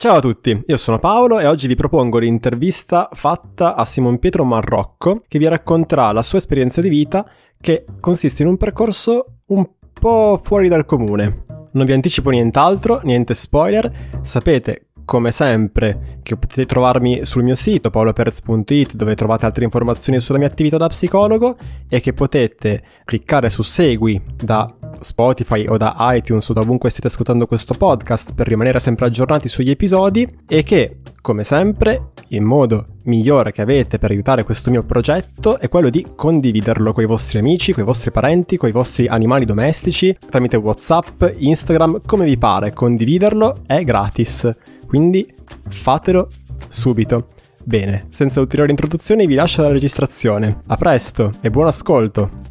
Ciao a tutti, io sono Paolo e oggi vi propongo l'intervista fatta a Simon Pietro Marrocco che vi racconterà la sua esperienza di vita che consiste in un percorso un po' fuori dal comune. Non vi anticipo nient'altro, niente spoiler, sapete come sempre che potete trovarmi sul mio sito paoloperez.it dove trovate altre informazioni sulla mia attività da psicologo e che potete cliccare su segui da Spotify o da iTunes o da ovunque stiate ascoltando questo podcast per rimanere sempre aggiornati sugli episodi e che, come sempre, il modo migliore che avete per aiutare questo mio progetto è quello di condividerlo con i vostri amici, con i vostri parenti, con i vostri animali domestici, tramite WhatsApp, Instagram, come vi pare. Condividerlo è gratis. Quindi fatelo subito. Bene, senza ulteriori introduzioni vi lascio la registrazione. A presto e buon ascolto!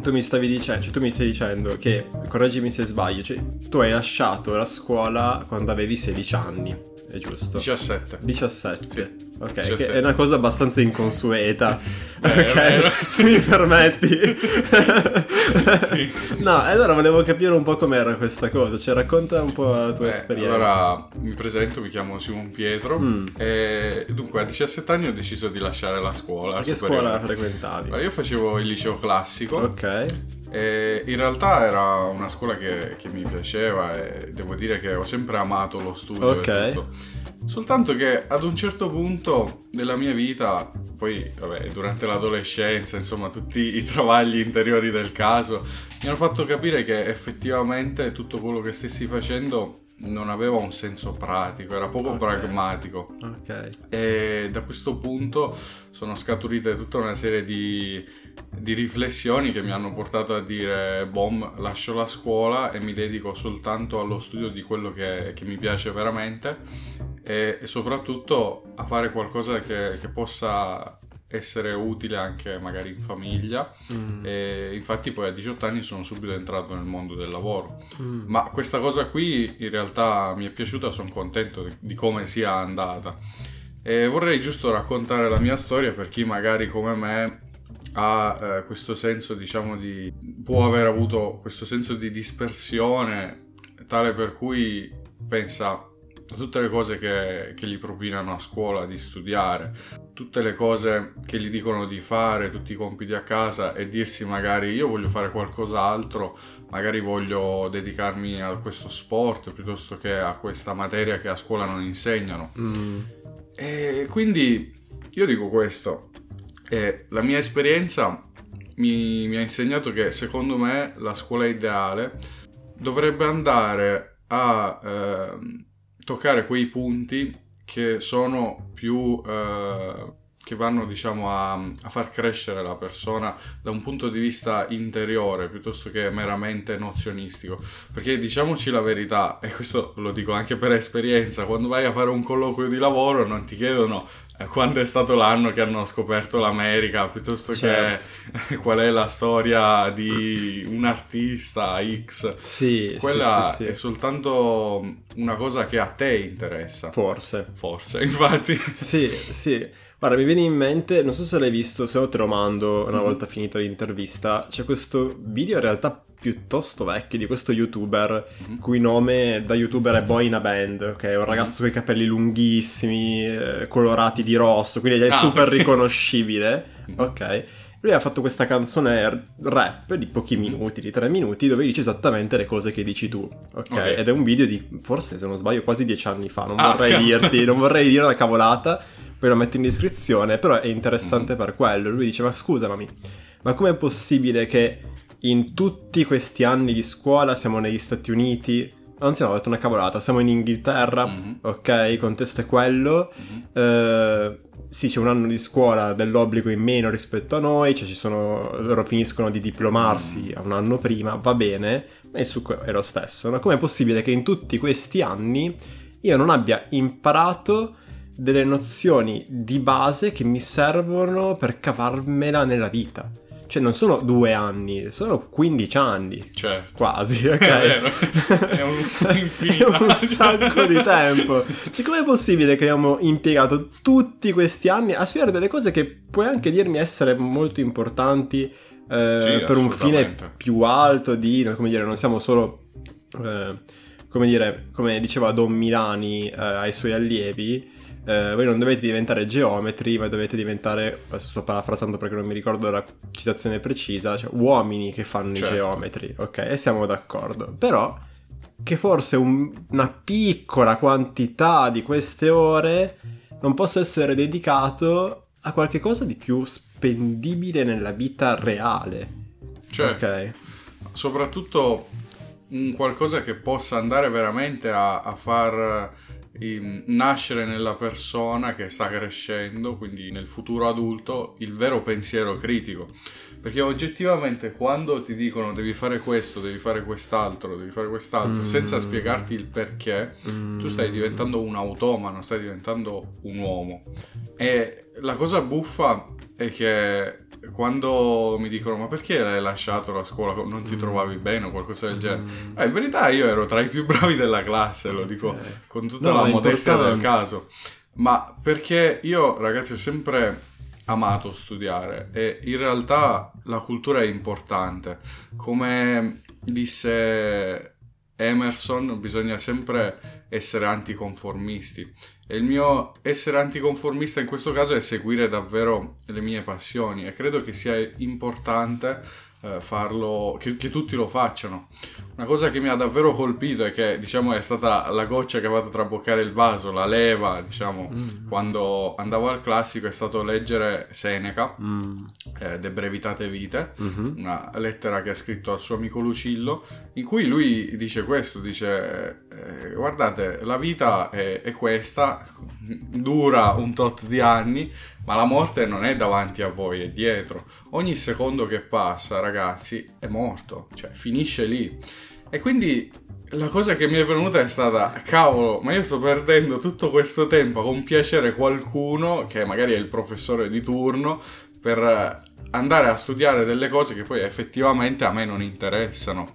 Tu mi stavi dicendo, cioè tu mi stai dicendo che, correggimi se sbaglio, cioè tu hai lasciato la scuola quando avevi 16 anni, è giusto? 17. 17. Sì. Ok, che sì. è una cosa abbastanza inconsueta. Vero, ok, se mi permetti. Sì. No, allora volevo capire un po' com'era questa cosa, cioè racconta un po' la tua Beh, esperienza. allora mi presento, mi chiamo Simon Pietro Mm. e dunque a 17 anni ho deciso di lasciare la scuola. che superiore. scuola frequentavi? Allora, Io facevo il liceo classico Ok. E in realtà era una scuola che, che mi piaceva e devo dire che ho sempre amato lo studio Ok. e tutto. Soltanto che ad un certo punto della mia vita, poi vabbè, durante l'adolescenza, insomma, tutti i travagli interiori del caso, mi hanno fatto capire che effettivamente tutto quello che stessi facendo non aveva un senso pratico, era poco Ok. pragmatico. Ok. E da questo punto sono scaturite tutta una serie di, di riflessioni che mi hanno portato a dire: Bom, lascio la scuola e mi dedico soltanto allo studio di quello che, che mi piace veramente e, e soprattutto a fare qualcosa che, che possa essere utile anche magari in famiglia. Mm. E infatti, poi a 18 anni sono subito entrato nel mondo del lavoro. Mm. Ma questa cosa qui in realtà mi è piaciuta, sono contento di, come sia andata. E vorrei giusto raccontare la mia storia per chi magari come me ha eh, questo senso, diciamo, di... può aver avuto questo senso di dispersione tale per cui pensa tutte le cose che, che gli propinano a scuola di studiare, tutte le cose che gli dicono di fare, tutti i compiti a casa e dirsi magari io voglio fare qualcos'altro, magari voglio dedicarmi a questo sport piuttosto che a questa materia che a scuola non insegnano. Mm. E quindi io dico questo, e la mia esperienza mi, mi ha insegnato che secondo me la scuola ideale dovrebbe andare a ehm, toccare quei punti che sono più... eh, che vanno diciamo a, a far crescere la persona da un punto di vista interiore piuttosto che meramente nozionistico perché diciamoci la verità e questo lo dico anche per esperienza quando vai a fare un colloquio di lavoro non ti chiedono eh, quando è stato l'anno che hanno scoperto l'America piuttosto Certo. che qual è la storia di un artista X Sì, quella sì, sì, è sì. soltanto una cosa che a te interessa Forse. forse infatti Sì, sì. Guarda, mi viene in mente, non so se l'hai visto, se no te lo mando una Mhm. volta finita l'intervista. C'è questo video in realtà piuttosto vecchio di questo youtuber, Mhm. cui nome da youtuber è Boy in a Band, ok? È un ragazzo con i capelli lunghissimi, eh, colorati di rosso, quindi è Ah, super ok. riconoscibile, Mhm. ok? Lui ha fatto questa canzone rap di pochi minuti, di tre minuti, dove dice esattamente le cose che dici tu, ok? Ok. Ed è un video di, forse se non sbaglio, quasi dieci anni fa, non Ah, vorrei ok. dirti, non vorrei dire una cavolata, poi lo metto in descrizione, però è interessante Mhm. per quello. Lui dice, ma scusa mami, ma com'è possibile che in tutti questi anni di scuola siamo negli Stati Uniti? Anzi no, ho detto una cavolata, siamo in Inghilterra, Mhm. ok, il contesto è quello, Mhm. eh, sì, c'è un anno di scuola dell'obbligo in meno rispetto a noi, cioè ci sono, loro finiscono di diplomarsi un anno prima, va bene, ma il succo è lo stesso. No? Com'è possibile che in tutti questi anni io non abbia imparato delle nozioni di base che mi servono per cavarmela nella vita? Cioè non sono due anni, sono 15 anni. certo Quasi, ok? È vero. È un-. È un sacco di tempo. Cioè, com'è possibile che abbiamo impiegato tutti questi anni a studiare delle cose che puoi anche dirmi essere molto importanti eh, per un fine più alto di, come dire, non siamo solo eh, come dire, come diceva Don Milani eh, ai suoi allievi, eh, voi non dovete diventare geometri, ma dovete diventare, adesso sto parafrasando perché non mi ricordo la citazione precisa, cioè uomini che fanno certo. i geometri, ok? E siamo d'accordo. Però che forse un, una piccola quantità di queste ore non possa essere dedicato a qualche cosa di più spendibile nella vita reale. Cioè, okay. soprattutto un qualcosa che possa andare veramente a, a far nascere nella persona che sta crescendo, quindi nel futuro adulto, il vero pensiero critico. Perché oggettivamente quando ti dicono devi fare questo, devi fare quest'altro, devi fare quest'altro, mm. senza spiegarti il perché, mm. tu stai diventando un automano, stai diventando un uomo. E la cosa buffa è che quando mi dicono ma perché hai lasciato la scuola, non ti mm. trovavi bene o qualcosa del genere, mm. eh, in verità io ero tra i più bravi della classe, lo dico okay. con tutta no, la modestia del caso, ma perché io ragazzi ho sempre amato studiare e in realtà la cultura è importante, come disse Emerson bisogna sempre essere anticonformisti e il mio essere anticonformista in questo caso è seguire davvero le mie passioni e credo che sia importante eh, farlo, che, che, tutti lo facciano. Una cosa che mi ha davvero colpito e che diciamo è stata la goccia che ha fatto traboccare il vaso, la leva, diciamo, mm. quando andavo al classico è stato leggere Seneca, mm. eh, De Brevitate Vite, mm-hmm. una lettera che ha scritto al suo amico Lucillo, in cui lui dice questo, dice eh, guardate, la vita è, è questa, dura un tot di anni, ma la morte non è davanti a voi, è dietro. Ogni secondo che passa, ragazzi, è morto, cioè finisce lì. E quindi la cosa che mi è venuta è stata, cavolo, ma io sto perdendo tutto questo tempo a compiacere qualcuno, che magari è il professore di turno, per andare a studiare delle cose che poi effettivamente a me non interessano.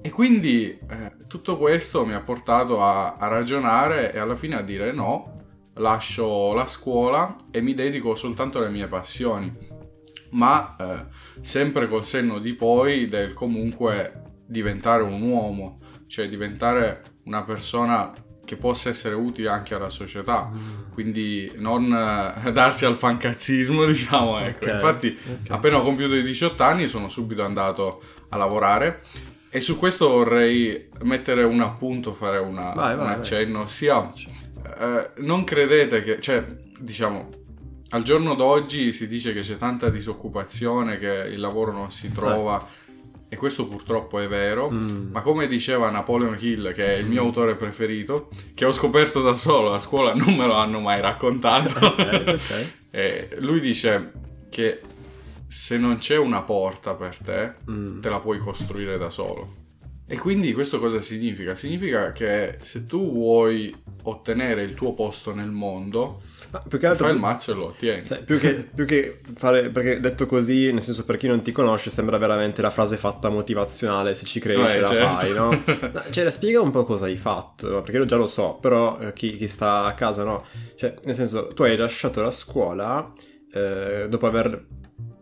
E quindi eh, tutto questo mi ha portato a, a ragionare e alla fine a dire no, lascio la scuola e mi dedico soltanto alle mie passioni, ma eh, sempre col senno di poi del comunque diventare un uomo, cioè diventare una persona che possa essere utile anche alla società, mm. quindi non eh, darsi al fancazzismo, diciamo, ecco. Okay, Infatti, okay. appena ho compiuto i 18 anni sono subito andato a lavorare e su questo vorrei mettere un appunto, fare una, vai, vai, un accenno, vai. sia eh, non credete che, cioè, diciamo, al giorno d'oggi si dice che c'è tanta disoccupazione, che il lavoro non si trova. Eh. E questo purtroppo è vero, mm. ma come diceva Napoleon Hill, che è il mio autore preferito, che ho scoperto da solo, a scuola non me lo hanno mai raccontato, okay, okay. lui dice che se non c'è una porta per te, mm. te la puoi costruire da solo. E quindi questo cosa significa? Significa che se tu vuoi ottenere il tuo posto nel mondo, ma più che altro, fai il mazzo e lo ottieni. Sai, più, che, più che fare, perché detto così, nel senso per chi non ti conosce, sembra veramente la frase fatta motivazionale, se ci credi eh, ce certo. la fai, no? no? Cioè, spiega un po' cosa hai fatto, no? Perché io già lo so, però eh, chi, chi, sta a casa no. Cioè, nel senso, tu hai lasciato la scuola eh, dopo aver,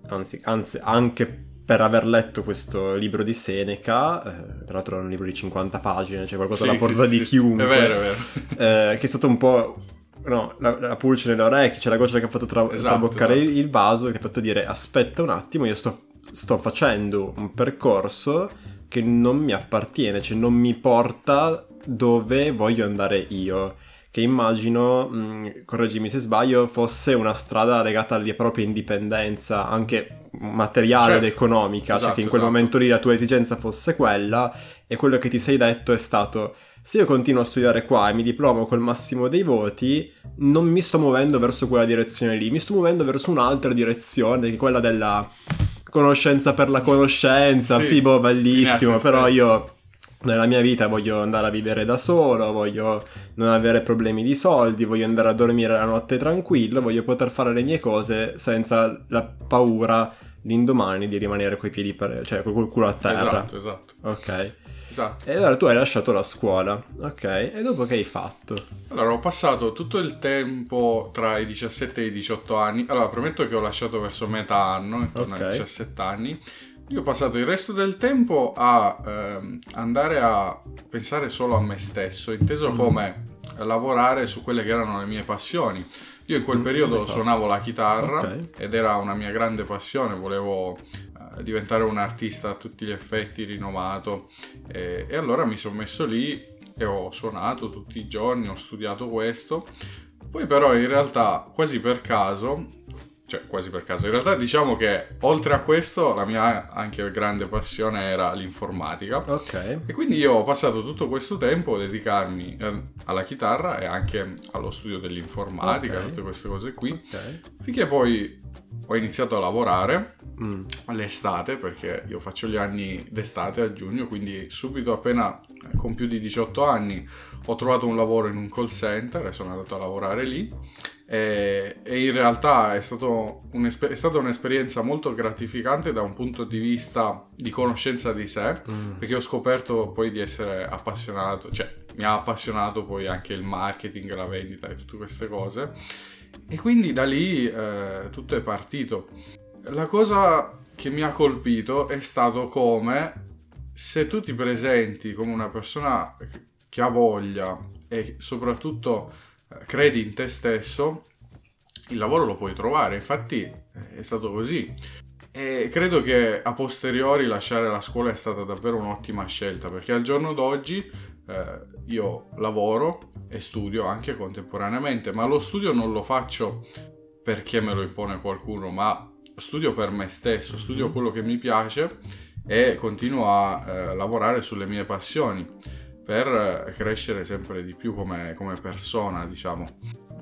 anzi, anzi, anche per aver letto questo libro di Seneca, eh, tra l'altro è un libro di 50 pagine, cioè qualcosa sì, alla portata sì, di sì, chiunque, è vero, è vero. Eh, che è stato un po' no, la, la, pulce nelle orecchie, c'è la goccia che ha fatto tra- esatto, traboccare esatto. il vaso, che ha fatto dire aspetta un attimo, io sto, sto, facendo un percorso che non mi appartiene, cioè non mi porta dove voglio andare io che immagino, mh, mm, correggimi se sbaglio, fosse una strada legata alla propria indipendenza, anche materiale certo. ed economica, esatto, cioè che in quel esatto. momento lì la tua esigenza fosse quella e quello che ti sei detto è stato se io continuo a studiare qua e mi diplomo col massimo dei voti, non mi sto muovendo verso quella direzione lì, mi sto muovendo verso un'altra direzione, che è quella della conoscenza per la conoscenza, sì, sì boh, bellissimo, però io nella mia vita voglio andare a vivere da solo, voglio non avere problemi di soldi, voglio andare a dormire la notte tranquillo, voglio poter fare le mie cose senza la paura l'indomani di rimanere coi piedi per, cioè col culo a terra. Esatto, esatto. Ok. Esatto. E allora tu hai lasciato la scuola, ok? E dopo che hai fatto? Allora, ho passato tutto il tempo tra i 17 e i 18 anni. Allora, prometto che ho lasciato verso metà anno, intorno okay. ai 17 anni io ho passato il resto del tempo a ehm, andare a pensare solo a me stesso, inteso Mm. come lavorare su quelle che erano le mie passioni. Io in quel Mm, periodo hai suonavo la chitarra Ok. ed era una mia grande passione, volevo eh, diventare un artista a tutti gli effetti rinomato e, e allora mi sono messo lì e ho suonato tutti i giorni, ho studiato questo. Poi però in realtà quasi per caso, cioè quasi per caso, in realtà diciamo che oltre a questo la mia anche grande passione era l'informatica. Ok. E quindi io ho passato tutto questo tempo a dedicarmi eh, alla chitarra e anche allo studio dell'informatica, Ok. tutte queste cose qui, Ok. finché poi ho iniziato a lavorare Mm. all'estate, perché io faccio gli anni d'estate a giugno, quindi subito appena eh, con più di 18 anni ho trovato un lavoro in un call center e sono andato a lavorare lì. E, e in realtà è, è stata un'esperienza molto gratificante da un punto di vista di conoscenza di sé, Mm. perché ho scoperto poi di essere appassionato, cioè mi ha appassionato poi anche il marketing, la vendita e tutte queste cose. E quindi da lì eh, tutto è partito. La cosa che mi ha colpito è stato come se tu ti presenti come una persona che ha voglia e soprattutto credi in te stesso, il lavoro lo puoi trovare. Infatti eh, è stato così. E credo che a posteriori lasciare la scuola è stata davvero un'ottima scelta perché al giorno d'oggi eh, io lavoro e studio anche contemporaneamente, ma lo studio non lo faccio perché me lo impone qualcuno, ma studio per me stesso, studio quello che mi piace e continuo a eh, lavorare sulle mie passioni per eh, crescere sempre di più come, come persona, diciamo.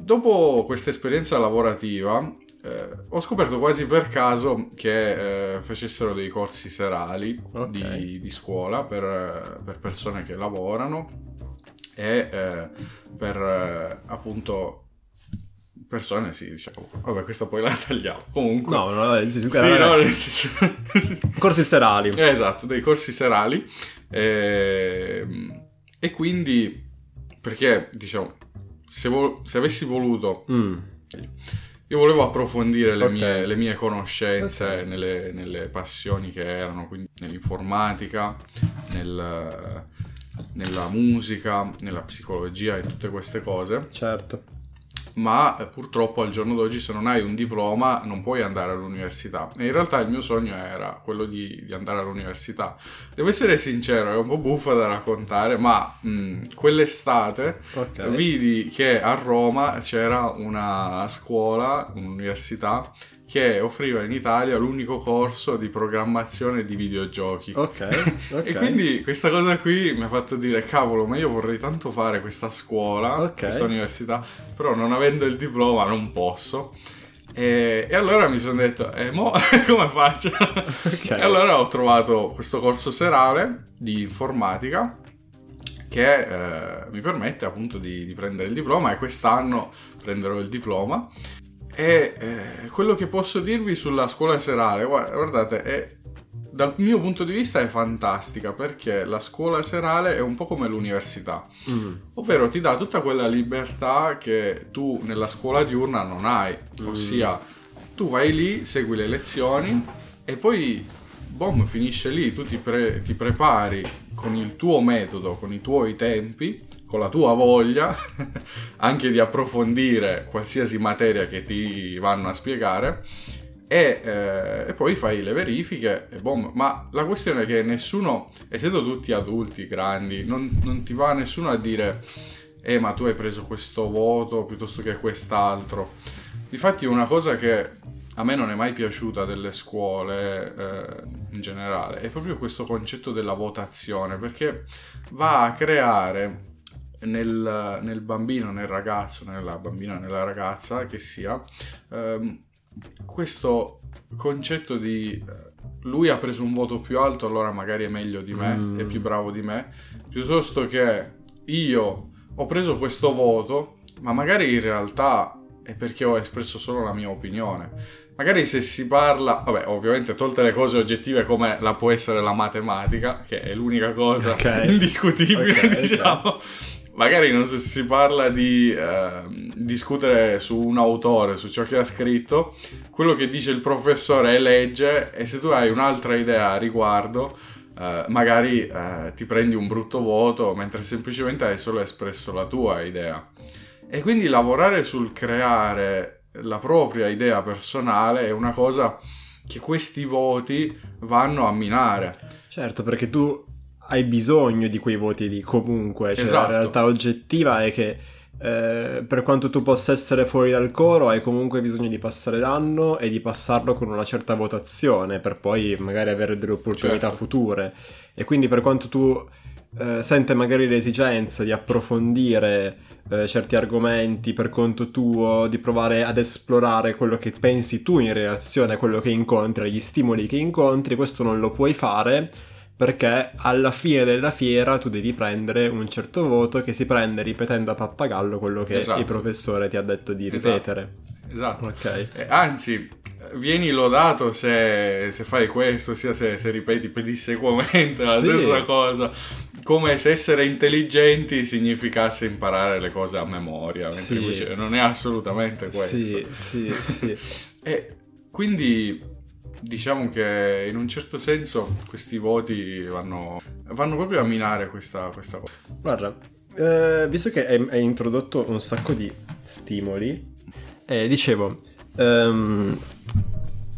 Dopo questa esperienza lavorativa eh, ho scoperto quasi per caso che eh, facessero dei corsi serali Ok. di, di scuola per, eh, per persone che lavorano e eh, per eh, appunto persone, sì, diciamo. Vabbè, questa poi la tagliamo. Comunque. No, no, nel senso, Sì, no, nel senso- corsi sterali. eh, esatto, dei corsi serali. Ehm, E, quindi, perché, diciamo, se, vo- se avessi voluto, Mm. io volevo approfondire le, Ok. mie, le mie conoscenze Ok. nelle, nelle passioni che erano, quindi nell'informatica, nel- nella musica, nella psicologia e tutte queste cose Certo. Ma eh, purtroppo al giorno d'oggi se non hai un diploma non puoi andare all'università e in realtà il mio sogno era quello di, di andare all'università devo essere sincero è un po' buffa da raccontare ma mh, quell'estate Ok. vidi che a Roma c'era una scuola un'università che offriva in Italia l'unico corso di programmazione di videogiochi Ok. ok. e quindi questa cosa qui mi ha fatto dire, cavolo, ma io vorrei tanto fare questa scuola, Ok. questa università, però non avendo il diploma non posso. E, e allora mi sono detto, e mo come faccio? Ok. E allora ho trovato questo corso serale di informatica che eh, mi permette appunto di, di prendere il diploma e quest'anno prenderò il diploma. E eh, quello che posso dirvi sulla scuola serale, gua- guardate, è, dal mio punto di vista è fantastica perché la scuola serale è un po' come l'università, Mm. ovvero ti dà tutta quella libertà che tu nella scuola diurna non hai, ossia tu vai lì, segui le lezioni e poi, boom, finisce lì, tu ti, pre- ti prepari con il tuo metodo, con i tuoi tempi, con la tua voglia anche di approfondire qualsiasi materia che ti vanno a spiegare e, eh, e poi fai le verifiche e boom. Ma la questione è che nessuno, essendo tutti adulti, grandi, non, non ti va nessuno a dire eh ma tu hai preso questo voto piuttosto che quest'altro. Difatti una cosa che a me non è mai piaciuta delle scuole eh, in generale è proprio questo concetto della votazione perché va a creare nel, nel bambino, nel ragazzo, nella bambina, nella ragazza che sia, ehm, questo concetto di eh, lui ha preso un voto più alto, allora magari è meglio di me, Mm. è più bravo di me, piuttosto che io ho preso questo voto, ma magari in realtà è perché ho espresso solo la mia opinione. Magari se si parla, vabbè, ovviamente tolte le cose oggettive come la può essere la matematica, che è l'unica cosa Ok. indiscutibile, Ok, ok. diciamo. Magari non so se si parla di eh, discutere su un autore, su ciò che ha scritto, quello che dice il professore è legge e se tu hai un'altra idea a riguardo, eh, magari eh, ti prendi un brutto voto mentre semplicemente hai solo espresso la tua idea. E quindi lavorare sul creare la propria idea personale è una cosa che questi voti vanno a minare. Certo, perché tu hai bisogno di quei voti lì comunque, cioè Esatto. la realtà oggettiva è che eh, per quanto tu possa essere fuori dal coro hai comunque bisogno di passare l'anno e di passarlo con una certa votazione per poi magari avere delle opportunità Certo. future e quindi per quanto tu eh, sente magari l'esigenza di approfondire eh, certi argomenti per conto tuo, di provare ad esplorare quello che pensi tu in relazione a quello che incontri, agli stimoli che incontri, questo non lo puoi fare perché alla fine della fiera tu devi prendere un certo voto che si prende ripetendo a pappagallo quello che Esatto. il professore ti ha detto di Esatto. ripetere. Esatto. Ok. Eh, anzi, vieni lodato se, se fai questo, sia se, se ripeti pedissequamente la Sì. stessa cosa. Come se essere intelligenti significasse imparare le cose a memoria, mentre Sì. invece non è assolutamente questo. Sì, sì, sì. E quindi diciamo che in un certo senso questi voti vanno, vanno proprio a minare questa, questa cosa. Guarda, eh, visto che hai, hai introdotto un sacco di stimoli, eh, dicevo, ehm,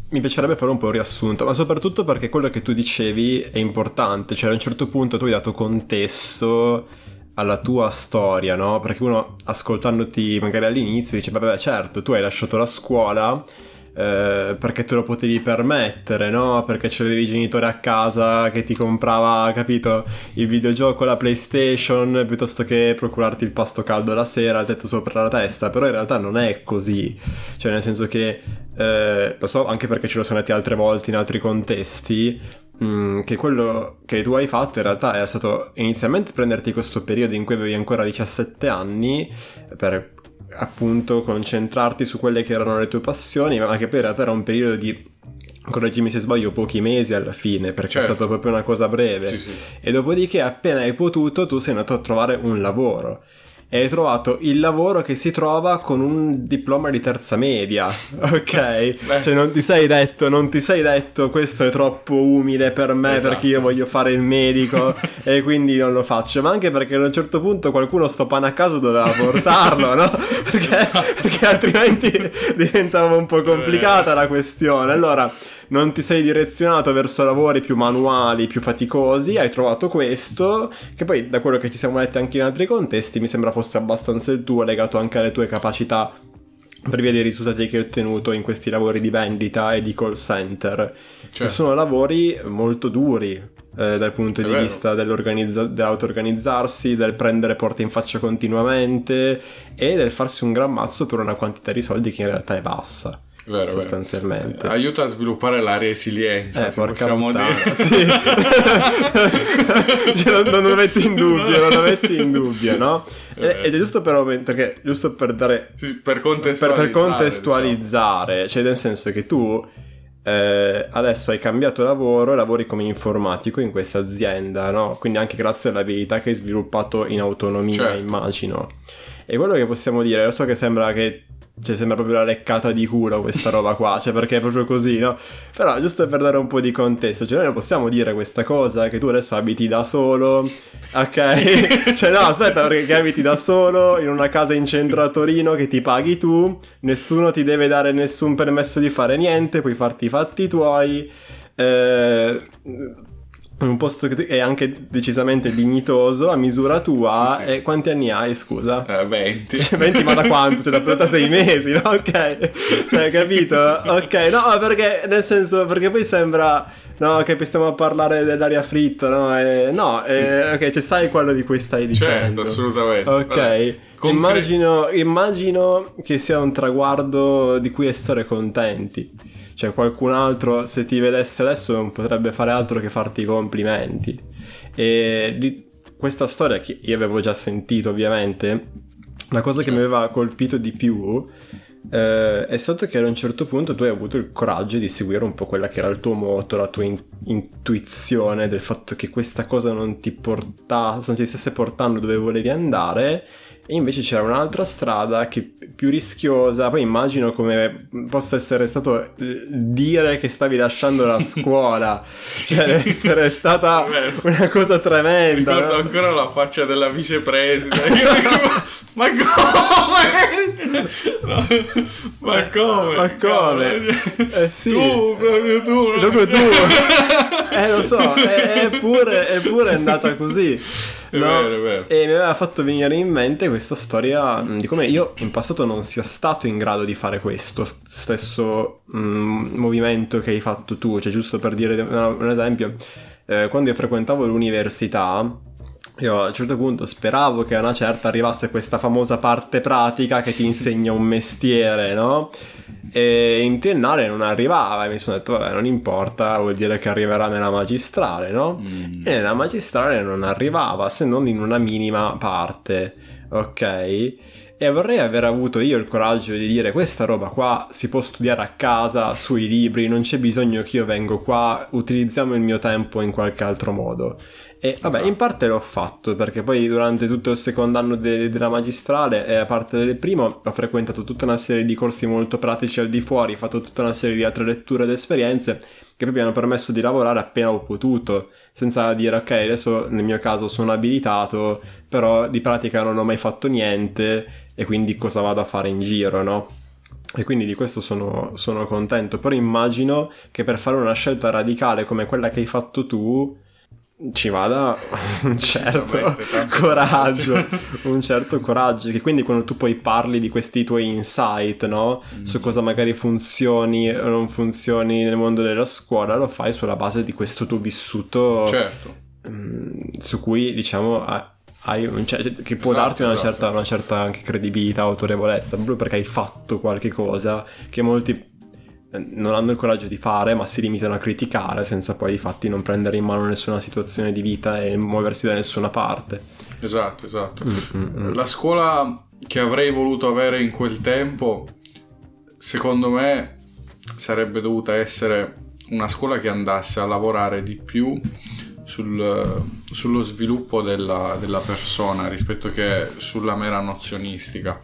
mi piacerebbe fare un po' un riassunto, ma soprattutto perché quello che tu dicevi è importante, cioè a un certo punto tu hai dato contesto alla tua storia, no? Perché uno ascoltandoti magari all'inizio dice, vabbè certo, tu hai lasciato la scuola eh, perché te lo potevi permettere, no? Perché c'avevi i genitori a casa che ti comprava, capito, il videogioco, la PlayStation, piuttosto che procurarti il pasto caldo la sera, il tetto sopra la testa. Però in realtà non è così. Cioè, nel senso che, eh, lo so anche perché ce lo sono detti altre volte in altri contesti, mm, che quello che tu hai fatto in realtà era stato inizialmente prenderti questo periodo in cui avevi ancora 17 anni per appunto concentrarti su quelle che erano le tue passioni, ma che poi in realtà era un periodo di, correggimi se sbaglio, pochi mesi alla fine, perché Certo. è stata proprio una cosa breve. Sì, sì. E dopodiché, appena hai potuto, tu sei andato a trovare un lavoro. E hai trovato il lavoro che si trova con un diploma di terza media, ok? Cioè non ti sei detto, non ti sei detto questo è troppo umile per me Esatto. perché io voglio fare il medico e quindi non lo faccio, ma anche perché a un certo punto qualcuno sto pane a caso doveva portarlo, no? Perché, perché altrimenti diventava un po' complicata la questione. Allora non ti sei direzionato verso lavori più manuali, più faticosi, hai trovato questo, che poi da quello che ci siamo letti anche in altri contesti mi sembra fosse abbastanza il tuo, legato anche alle tue capacità per via dei risultati che hai ottenuto in questi lavori di vendita e di call center, che Certo. sono lavori molto duri eh, dal punto È di vero. vista dell'auto-organizzarsi, del prendere porte in faccia continuamente e del farsi un gran mazzo per una quantità di soldi che in realtà è bassa. Vero, vero. sostanzialmente. Eh, aiuta a sviluppare la resilienza, Eh, se porca possiamo puttana, dire. sì. Cioè, non, lo metti in dubbio, non lo metti in dubbio, no? Eh. Ed è giusto per, perché, giusto per dare Sì, per per, contestualizzare. per contestualizzare, cioè nel senso che tu eh, adesso hai cambiato lavoro e lavori come informatico in questa azienda, no? Quindi anche grazie all'abilità che hai sviluppato in autonomia, Certo. immagino. E quello che possiamo dire, lo so che sembra che cioè, sembra proprio la leccata di culo questa roba qua, cioè perché è proprio così, no? Però giusto per dare un po' di contesto, cioè noi non possiamo dire questa cosa che tu adesso abiti da solo, ok? cioè no, aspetta, perché che abiti da solo in una casa in centro a Torino che ti paghi tu, nessuno ti deve dare nessun permesso di fare niente, puoi farti i fatti tuoi. Eh, in un posto che è anche decisamente dignitoso a misura tua Sì, sì. e quanti anni hai scusa? Eh, 20. Cioè, 20 ma da quanto? Cioè, da, da sei mesi, no? Ok. Cioè, capito? Ok, no, perché, nel senso, perché poi sembra, no, che stiamo a parlare dell'aria fritta, no? E, no, eh, ok, cioè, sai quello di cui stai dicendo. Certo, assolutamente. Ok. Vabbè, Immagino, immagino che sia un traguardo di cui essere contenti. Cioè, qualcun altro, se ti vedesse adesso, non potrebbe fare altro che farti i complimenti. E di questa storia che io avevo già sentito, ovviamente, la cosa che mi aveva colpito di più eh, è stato che ad un certo punto tu hai avuto il coraggio di seguire un po' quella che era il tuo moto, la tua in- intuizione del fatto che questa cosa non ti portasse, non ti stesse portando dove volevi andare e invece c'era un'altra strada che più rischiosa. Poi immagino come possa essere stato dire che stavi lasciando la scuola. Cioè, deve essere stata una cosa tremenda. Ricordo no? ancora la faccia della vicepresidente. ma come? No, ma come? Ma come? Eh sì. Tu, proprio tu. Proprio tu. eh, lo so, eppure, eppure è andata così. È no? vero, è vero. E mi aveva fatto venire in mente questa storia di come io in passato non sia stato in grado di fare questo stesso mm, movimento che hai fatto tu. Cioè, giusto per dire un esempio, eh, quando io frequentavo l'università, io a un certo punto speravo che a una certa arrivasse questa famosa parte pratica che ti insegna un mestiere, no? E in triennale non arrivava e mi sono detto, vabbè, non importa, vuol dire che arriverà nella magistrale, no? Mm. E nella magistrale non arrivava, se non in una minima parte, ok? E vorrei aver avuto io il coraggio di dire questa roba qua si può studiare a casa, sui libri, non c'è bisogno che io vengo qua, utilizziamo il mio tempo in qualche altro modo. E vabbè, esatto. in parte l'ho fatto perché poi durante tutto il secondo anno de- della magistrale e a parte del primo ho frequentato tutta una serie di corsi molto pratici al di fuori, ho fatto tutta una serie di altre letture ed esperienze che poi mi hanno permesso di lavorare appena ho potuto, senza dire ok, adesso nel mio caso sono abilitato, però di pratica non ho mai fatto niente e quindi cosa vado a fare in giro, no? E quindi di questo sono, sono contento, però immagino che per fare una scelta radicale come quella che hai fatto tu, ci vada un certo coraggio, un certo coraggio, che quindi quando tu poi parli di questi tuoi insight, no? Mm. Su cosa magari funzioni o non funzioni nel mondo della scuola, lo fai sulla base di questo tuo vissuto certo. mh, mm, su cui diciamo hai un, cioè, che può esatto, darti una, esatto. certa, una certa anche credibilità, autorevolezza, proprio perché hai fatto qualche cosa che molti non hanno il coraggio di fare, ma si limitano a criticare senza poi di fatti non prendere in mano nessuna situazione di vita e muoversi da nessuna parte. Esatto, esatto. Mm-hmm. La scuola che avrei voluto avere in quel tempo, secondo me, sarebbe dovuta essere una scuola che andasse a lavorare di più sul, sullo sviluppo della, della persona rispetto che sulla mera nozionistica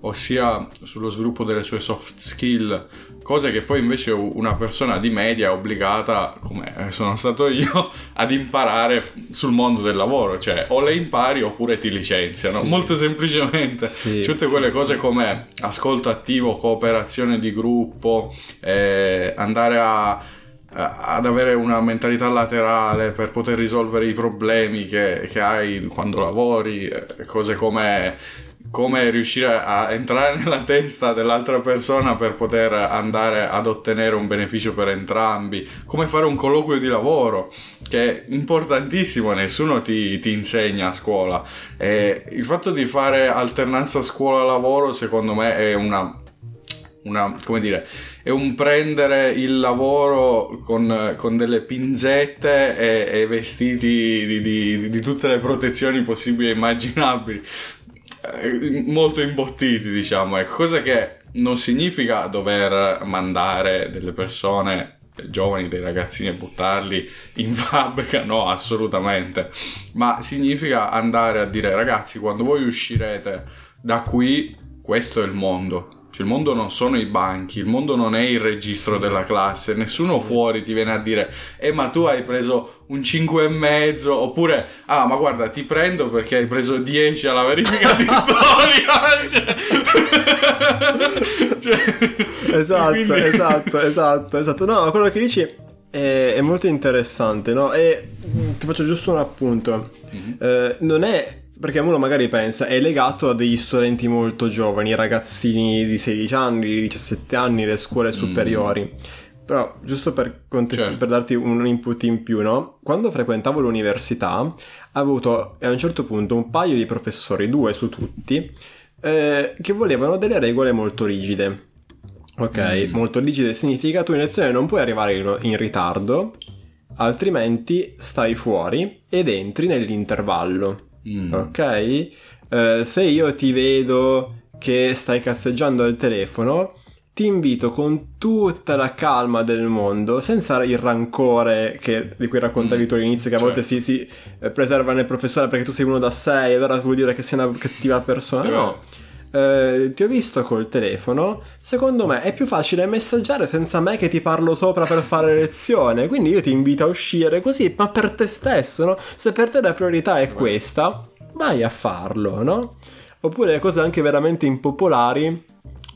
ossia sullo sviluppo delle sue soft skill, cose che poi invece una persona di media è obbligata, come sono stato io, ad imparare sul mondo del lavoro, cioè o le impari oppure ti licenziano, sì. molto semplicemente. Sì, Tutte quelle sì, cose come ascolto attivo, cooperazione di gruppo, eh, andare a ad avere una mentalità laterale per poter risolvere i problemi che, che hai quando lavori, eh, cose come come riuscire a entrare nella testa dell'altra persona per poter andare ad ottenere un beneficio per entrambi, come fare un colloquio di lavoro, che è importantissimo, nessuno ti, ti insegna a scuola. E il fatto di fare alternanza scuola-lavoro, secondo me, è una una, come dire, è un prendere il lavoro con, con delle pinzette e, e vestiti di, di, di, tutte le protezioni possibili e immaginabili. Eh, molto imbottiti, diciamo, ecco, cosa che non significa dover mandare delle persone giovani, dei ragazzini e buttarli in fabbrica, no, assolutamente, ma significa andare a dire ragazzi, quando voi uscirete da qui, questo è il mondo, cioè, il mondo non sono i banchi, il mondo non è il registro della classe, nessuno sì. fuori ti viene a dire eh ma tu hai preso un 5 e mezzo oppure ah ma guarda ti prendo perché hai preso 10 alla verifica di storia cioè, cioè, esatto, quindi... esatto, esatto, esatto. No, quello che dici è, è molto interessante, no? E ti faccio giusto un appunto. Mm-hmm. Eh, non è perché uno magari pensa è legato a degli studenti molto giovani, ragazzini di 16 anni, di 17 anni, le scuole mm. superiori. Mm. Però, giusto per, contest- certo. per, darti un input in più, no? Quando frequentavo l'università, ho avuto a un certo punto un paio di professori, due su tutti, eh, che volevano delle regole molto rigide. Ok, mm. molto rigide significa tu in lezione non puoi arrivare in, in ritardo, altrimenti stai fuori ed entri nell'intervallo. Mm. Ok? Uh, se io ti vedo che stai cazzeggiando al telefono, ti invito con tutta la calma del mondo, senza il rancore che, di cui raccontavi Mm, tu all'inizio, che a volte certo. si, si eh, preserva nel professore perché tu sei uno da sei, allora vuol dire che sei una cattiva persona. È No. Eh, ti ho visto col telefono. Secondo me è più facile messaggiare senza me che ti parlo sopra per fare lezione. Quindi io ti invito a uscire così, ma per te stesso, no? Se per te la priorità è questa, vai a farlo, no? Oppure cose anche veramente impopolari.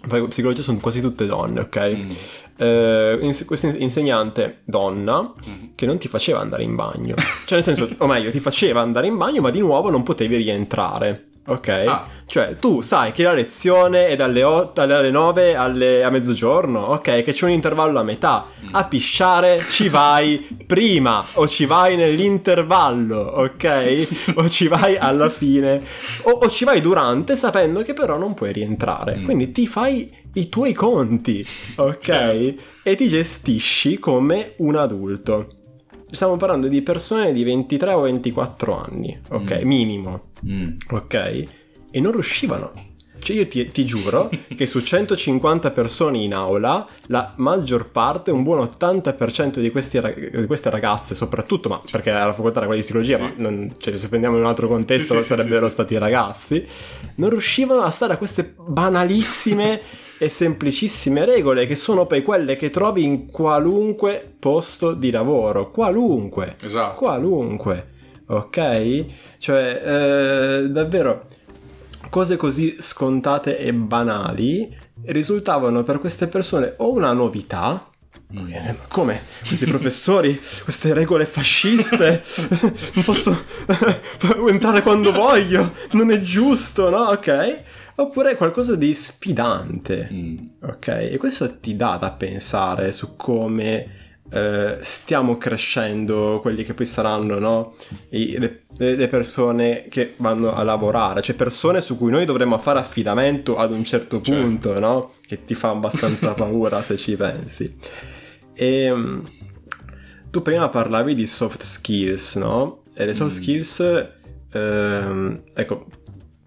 Poi psicologia sono quasi tutte donne, ok? Mm. Eh, ins- questa in- insegnante donna Mhm. che non ti faceva andare in bagno. Cioè, nel senso, o meglio, ti faceva andare in bagno, ma di nuovo non potevi rientrare. Ok? Ah. Cioè, tu sai che la lezione è dalle, 8, dalle 9 alle- a mezzogiorno, ok? Che c'è un intervallo a metà. A pisciare ci vai prima o ci vai nell'intervallo, ok? o ci vai alla fine o, o ci vai durante sapendo che però non puoi rientrare. Mm. Quindi ti fai i tuoi conti, ok? Certo. E ti gestisci come un adulto. Stiamo parlando di persone di 23 o 24 anni, ok? Mm. Minimo Mm. ok? E non riuscivano. Cioè io ti, ti giuro che su 150 persone in aula, la maggior parte, un buon 80% di, questi di queste ragazze, soprattutto, ma perché la facoltà era quella di psicologia, Sì. ma non- cioè, se prendiamo in un altro contesto Sì, sì, sarebbero stati ragazzi, non riuscivano a stare a queste banalissime e semplicissime regole che sono poi quelle che trovi in qualunque posto di lavoro, qualunque Esatto. qualunque, ok? Cioè, eh, davvero, cose così scontate e banali risultavano per queste persone o una novità. Mm. eh, Come? Questi professori, queste regole fasciste, non posso entrare quando voglio, non è giusto, no? Ok? Oppure qualcosa di sfidante. Mm. Ok, e questo ti dà da pensare su come eh, stiamo crescendo quelli che poi saranno no? I- le, le- persone che vanno a lavorare, cioè persone su cui noi dovremmo fare affidamento ad un certo Certo. punto, no? Che ti fa abbastanza paura se ci pensi. E mm, tu prima parlavi di soft skills, no? E le soft Mm. skills, ehm, ecco,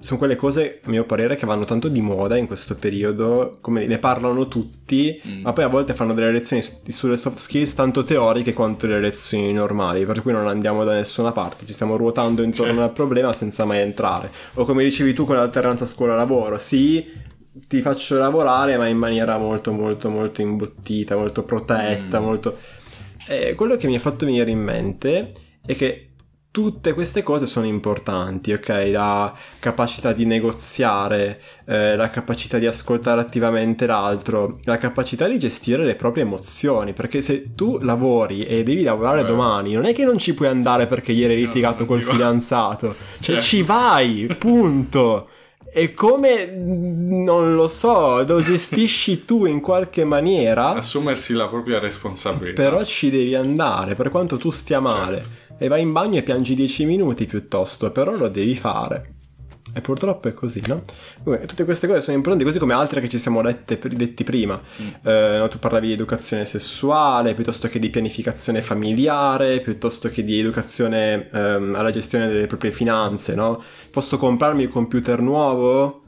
sono quelle cose, a mio parere, che vanno tanto di moda in questo periodo, come ne parlano tutti, Mm. ma poi a volte fanno delle lezioni su- sulle soft skills tanto teoriche quanto le lezioni normali, per cui non andiamo da nessuna parte, ci stiamo ruotando intorno Certo. al problema senza mai entrare. O come dicevi tu con l'alternanza scuola-lavoro, sì, ti faccio lavorare, ma in maniera molto, molto, molto imbottita, molto protetta, Mm. molto... E quello che mi ha fatto venire in mente è che tutte queste cose sono importanti, ok? La capacità di negoziare, eh, la capacità di ascoltare attivamente l'altro, la capacità di gestire le proprie emozioni, perché se tu lavori e devi lavorare Eh. domani, non è che non ci puoi andare perché ieri hai No, litigato col fidanzato, cioè Certo. ci vai, punto. E come, mm, non lo so, lo gestisci tu in qualche maniera, Assumersi la propria responsabilità. però ci devi andare, per quanto tu stia male. E vai in bagno e piangi 10 minuti piuttosto, però lo devi fare. E purtroppo è così, no? Tutte queste cose sono importanti, così come altre che ci siamo dette, detti prima. Mm. Eh, no, tu parlavi di educazione sessuale, piuttosto che di pianificazione familiare, piuttosto che di educazione ehm, alla gestione delle proprie finanze, no? Posso comprarmi il computer nuovo?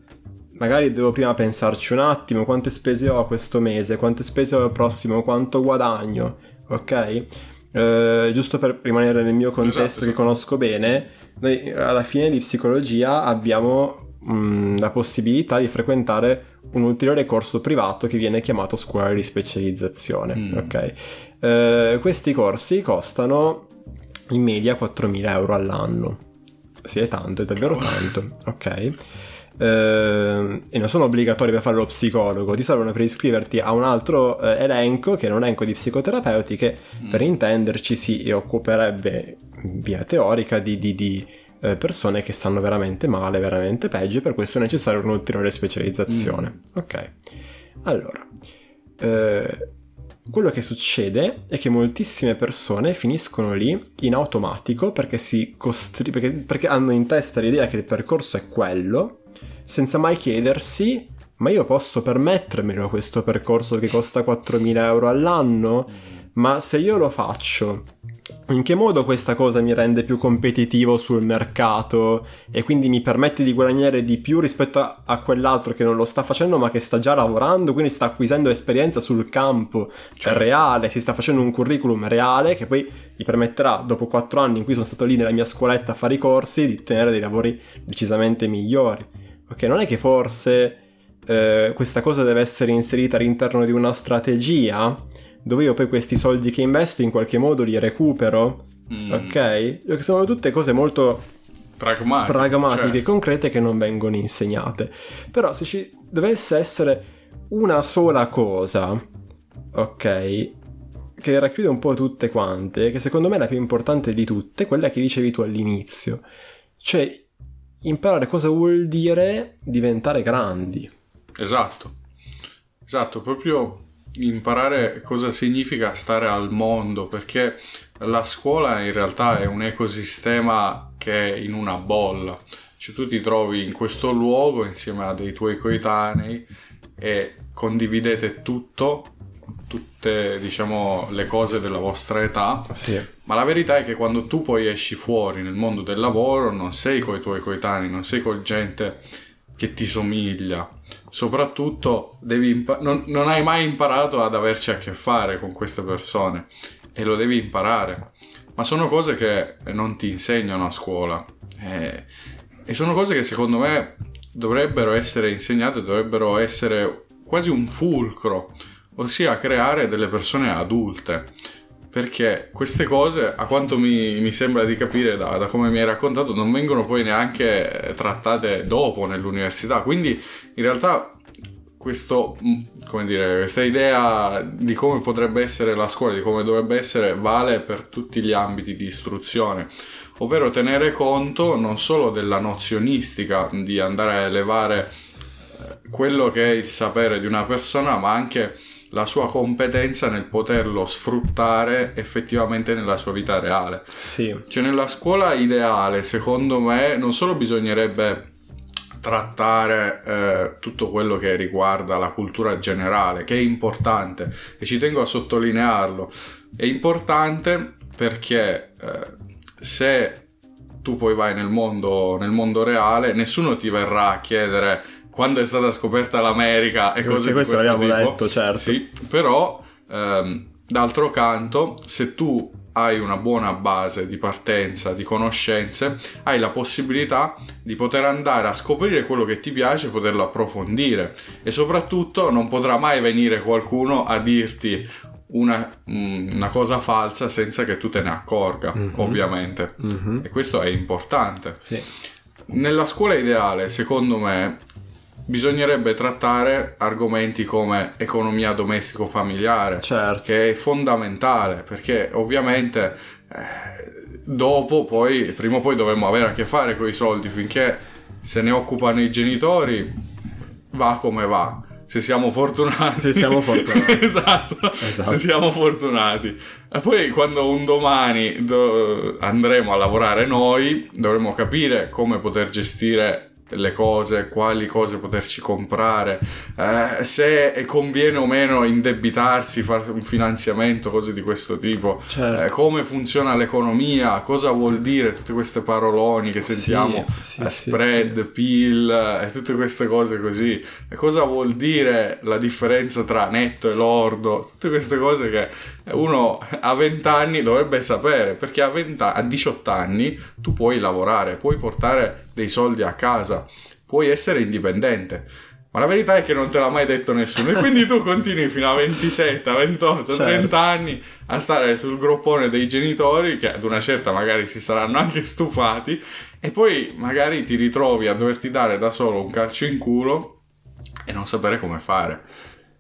Magari devo prima pensarci un attimo, quante spese ho questo mese, quante spese ho il prossimo, quanto guadagno, ok? Eh, giusto per rimanere nel mio contesto Esatto, che esatto. conosco bene, noi alla fine di psicologia abbiamo mh, la possibilità di frequentare un ulteriore corso privato che viene chiamato scuola di specializzazione, Mm. ok? Eh, questi corsi costano in media 4.000 euro all'anno. Sì, è tanto, è davvero Cavolo. tanto, ok? Ehm, e non sono obbligatori per fare lo psicologo, ti servono per iscriverti a un altro eh, elenco che è un elenco di psicoterapeuti che Mm. per intenderci si occuperebbe via teorica di, di- di, eh, persone che stanno veramente male, veramente peggio, e per questo è necessaria un'ulteriore specializzazione. Mm. Ok, allora, eh, quello che succede è che moltissime persone finiscono lì in automatico perché, si costri- perché, perché hanno in testa l'idea che il percorso è quello, senza mai chiedersi ma io posso permettermelo questo percorso che costa 4.000 euro all'anno? ma se io lo faccio in che modo questa cosa mi rende più competitivo sul mercato e quindi mi permette di guadagnare di più rispetto a, a, quell'altro che non lo sta facendo ma che sta già lavorando, quindi sta acquisendo esperienza sul campo cioè reale, si sta facendo un curriculum reale che poi gli permetterà dopo quattro anni in cui sono stato lì nella mia scuoletta a fare i corsi di ottenere dei lavori decisamente migliori. Ok, non è che forse eh, questa cosa deve essere inserita all'interno di una strategia dove io poi questi soldi che investo in qualche modo li recupero. Mm. Ok? Sono tutte cose molto pragmatiche, pragmatiche cioè. concrete che non vengono insegnate. Però se ci dovesse essere una sola cosa, ok, che racchiude un po' tutte quante, che secondo me è la più importante di tutte, quella che dicevi tu all'inizio. Cioè, imparare cosa vuol dire diventare grandi. Esatto. Esatto, proprio imparare cosa significa stare al mondo, perché la scuola in realtà è un ecosistema che è in una bolla. Cioè tu ti trovi in questo luogo insieme a dei tuoi coetanei e condividete tutto, tutte diciamo le cose della vostra età. Sì. Ma la verità è che quando tu poi esci fuori nel mondo del lavoro non sei con i tuoi coetanei, non sei con gente che ti somiglia. Soprattutto impa- non, non, hai mai imparato ad averci a che fare con queste persone e lo devi imparare. Ma sono cose che non ti insegnano a scuola e, e sono cose che secondo me dovrebbero essere insegnate, dovrebbero essere quasi un fulcro, ossia creare delle persone adulte perché queste cose, a quanto mi, mi sembra di capire da, da, come mi hai raccontato, non vengono poi neanche trattate dopo nell'università. Quindi in realtà questo, mm, dire, questa idea di come potrebbe essere la scuola, di come dovrebbe essere, vale per tutti gli ambiti di istruzione. Ovvero tenere conto non solo della nozionistica, di andare a elevare eh, quello che è il sapere di una persona, ma anche la sua competenza nel poterlo sfruttare effettivamente nella sua vita reale. Sì. Cioè nella scuola ideale, secondo me, non solo bisognerebbe trattare eh, tutto quello che riguarda la cultura generale, che è importante e ci tengo a sottolinearlo. È importante perché eh, se tu poi vai nel mondo, nel mondo reale, nessuno ti verrà a chiedere quando è stata scoperta l'America e cose di questo l'abbiamo tipo. detto, certo. Sì, però ehm, d'altro canto, se tu hai una buona base di partenza, di conoscenze, hai la possibilità di poter andare a scoprire quello che ti piace, poterlo approfondire e soprattutto non potrà mai venire qualcuno a dirti una, mm, una cosa falsa senza che tu te ne accorga, mm-hmm. ovviamente. Mm-hmm. E questo è importante. Sì. Nella scuola ideale, secondo me, bisognerebbe trattare argomenti come economia domestico-familiare, certo. che è fondamentale perché ovviamente eh, dopo poi, prima o poi dovremmo avere a che fare con i soldi finché se ne occupano i genitori va come va. Se siamo fortunati, se siamo fortunati, esatto, esatto, se siamo fortunati, e poi quando un domani do- andremo a lavorare noi, dovremo capire come poter gestire le cose, quali cose poterci comprare, eh, se conviene o meno indebitarsi, fare un finanziamento, cose di questo tipo, certo. eh, come funziona l'economia, cosa vuol dire tutte queste paroloni che sentiamo, sì, eh, sì, spread, sì, pill e tutte queste cose così, e cosa vuol dire la differenza tra netto e lordo, tutte queste cose che uno a 20 anni dovrebbe sapere, perché a, 20, a 18 anni tu puoi lavorare, puoi portare dei soldi a casa, puoi essere indipendente. Ma la verità è che non te l'ha mai detto nessuno. E quindi tu continui fino a 27, 28, certo. 30 anni a stare sul groppone dei genitori, che ad una certa magari si saranno anche stufati, e poi magari ti ritrovi a doverti dare da solo un calcio in culo e non sapere come fare.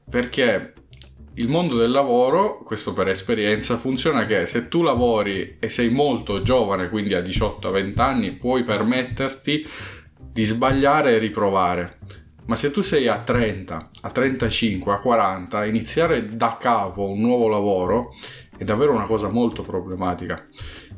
Perché il mondo del lavoro, questo per esperienza, funziona che se tu lavori e sei molto giovane, quindi a 18-20 anni, puoi permetterti di sbagliare e riprovare. Ma se tu sei a 30, a 35, a 40, iniziare da capo un nuovo lavoro è davvero una cosa molto problematica.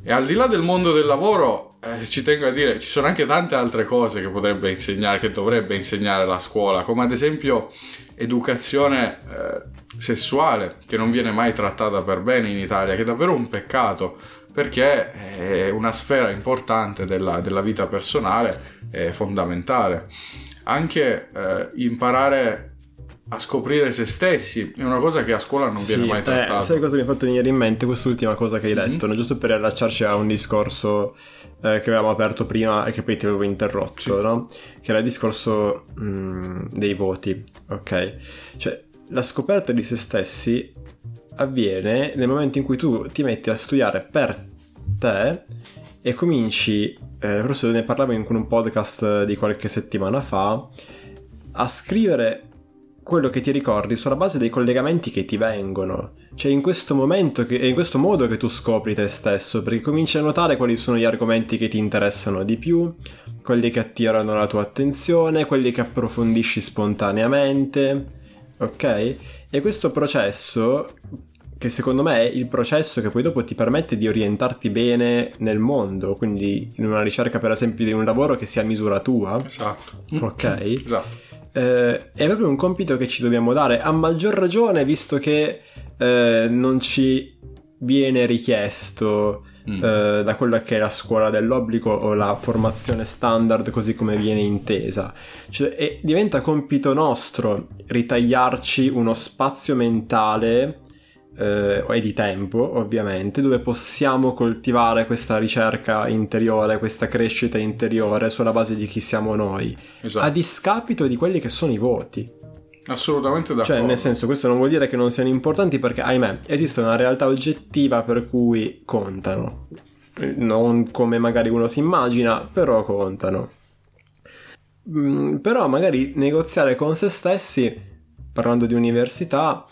E al di là del mondo del lavoro, eh, ci tengo a dire, ci sono anche tante altre cose che potrebbe insegnare, che dovrebbe insegnare la scuola, come ad esempio educazione eh, sessuale che non viene mai trattata per bene in Italia, che è davvero un peccato perché è una sfera importante della, della vita personale, è fondamentale. Anche eh, imparare a scoprire se stessi è una cosa che a scuola non Sì, viene mai eh, trattata. sai cosa mi ha fatto venire in mente quest'ultima cosa che hai Mhm. detto, no? giusto per allacciarci a un discorso eh, che avevamo aperto prima e che poi ti avevo interrotto, Sì. no? Che era il discorso mm, dei voti, ok? Cioè, la scoperta di se stessi avviene nel momento in cui tu ti metti a studiare per te e cominci, eh, forse ne parlavo in un podcast di qualche settimana fa, a scrivere quello che ti ricordi sulla base dei collegamenti che ti vengono. Cioè in questo momento, che, è in questo modo che tu scopri te stesso, perché cominci a notare quali sono gli argomenti che ti interessano di più, quelli che attirano la tua attenzione, quelli che approfondisci spontaneamente, ok? E questo processo, che secondo me è il processo che poi dopo ti permette di orientarti bene nel mondo, quindi in una ricerca per esempio di un lavoro che sia a misura tua, Esatto. ok? Esatto. Eh, è proprio un compito che ci dobbiamo dare, a maggior ragione visto che eh, non ci viene richiesto Mm. eh, da quella che è la scuola dell'obbligo o la formazione standard così come viene intesa. Cioè, e diventa compito nostro ritagliarci uno spazio mentale eh, e di tempo, ovviamente, dove possiamo coltivare questa ricerca interiore, questa crescita interiore sulla base di chi siamo noi, Esatto. a discapito di quelli che sono i voti. Assolutamente d'accordo. Cioè, nel senso, questo non vuol dire che non siano importanti perché, ahimè, esiste una realtà oggettiva per cui contano. Non come magari uno si immagina, però contano. Mm, però magari negoziare con se stessi, parlando di università,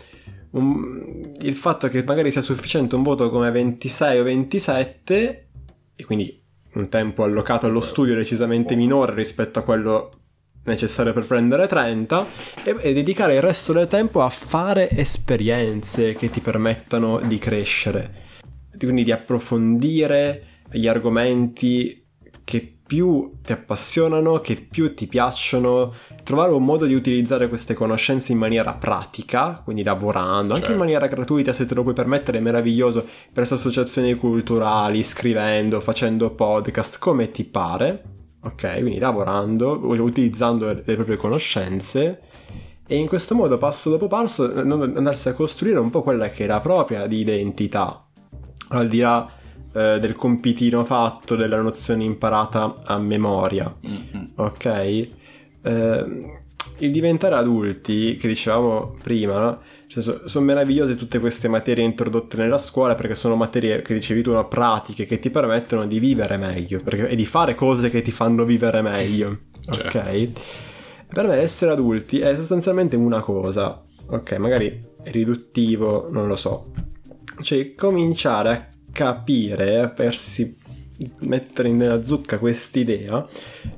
un- il fatto che magari sia sufficiente un voto come 26 o 27, e quindi un tempo allocato allo studio decisamente minore rispetto a quello necessario per prendere 30 e, e dedicare il resto del tempo a fare esperienze che ti permettano di crescere quindi di approfondire gli argomenti che più ti appassionano, che più ti piacciono, trovare un modo di utilizzare queste conoscenze in maniera pratica, quindi lavorando, anche in Certo. maniera gratuita se te lo puoi permettere, è meraviglioso, presso associazioni culturali, scrivendo, facendo podcast, come ti pare, ok? Quindi lavorando, utilizzando le proprie conoscenze e in questo modo, passo dopo passo, andarsi a costruire un po' quella che è la propria di identità, al di là eh, del compitino fatto, della nozione imparata a memoria, Mhm. ok? Eh, il diventare adulti, che dicevamo prima? Cioè, so- sono meravigliose tutte queste materie introdotte nella scuola perché sono materie che dicevi tu, no, pratiche che ti permettono di vivere meglio perché- e di fare cose che ti fanno vivere meglio, ok? Certo. Per me essere adulti è sostanzialmente una cosa, ok? Magari è riduttivo, non lo so. Cioè, cominciare a capire, a farsi mettere nella zucca quest'idea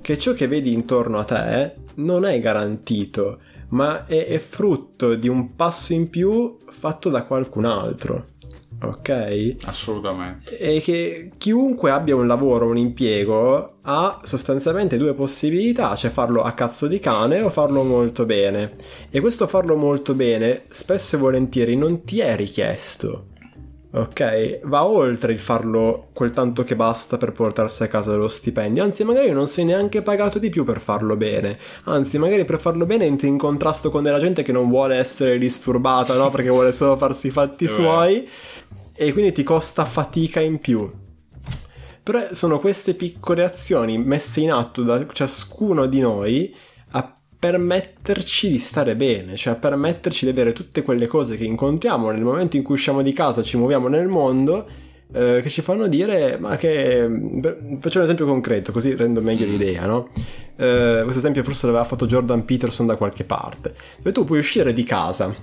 che ciò che vedi intorno a te non è garantito, ma è, è frutto di un passo in più fatto da qualcun altro. Ok? Assolutamente. E che chiunque abbia un lavoro, un impiego, ha sostanzialmente due possibilità, cioè farlo a cazzo di cane o farlo molto bene. E questo farlo molto bene spesso e volentieri non ti è richiesto. Ok? Va oltre il farlo quel tanto che basta per portarsi a casa lo stipendio. Anzi, magari non sei neanche pagato di più per farlo bene. Anzi, magari per farlo bene entri in contrasto con della gente che non vuole essere disturbata, no? Perché vuole solo farsi i fatti suoi. E quindi ti costa fatica in più. Però sono queste piccole azioni messe in atto da ciascuno di noi permetterci di stare bene, cioè permetterci di avere tutte quelle cose che incontriamo nel momento in cui usciamo di casa, ci muoviamo nel mondo, eh, che ci fanno dire, ma che... per- Faccio un esempio concreto, così rendo meglio Mm. l'idea, no? Eh, questo esempio forse l'aveva fatto Jordan Peterson da qualche parte, dove tu puoi uscire di casa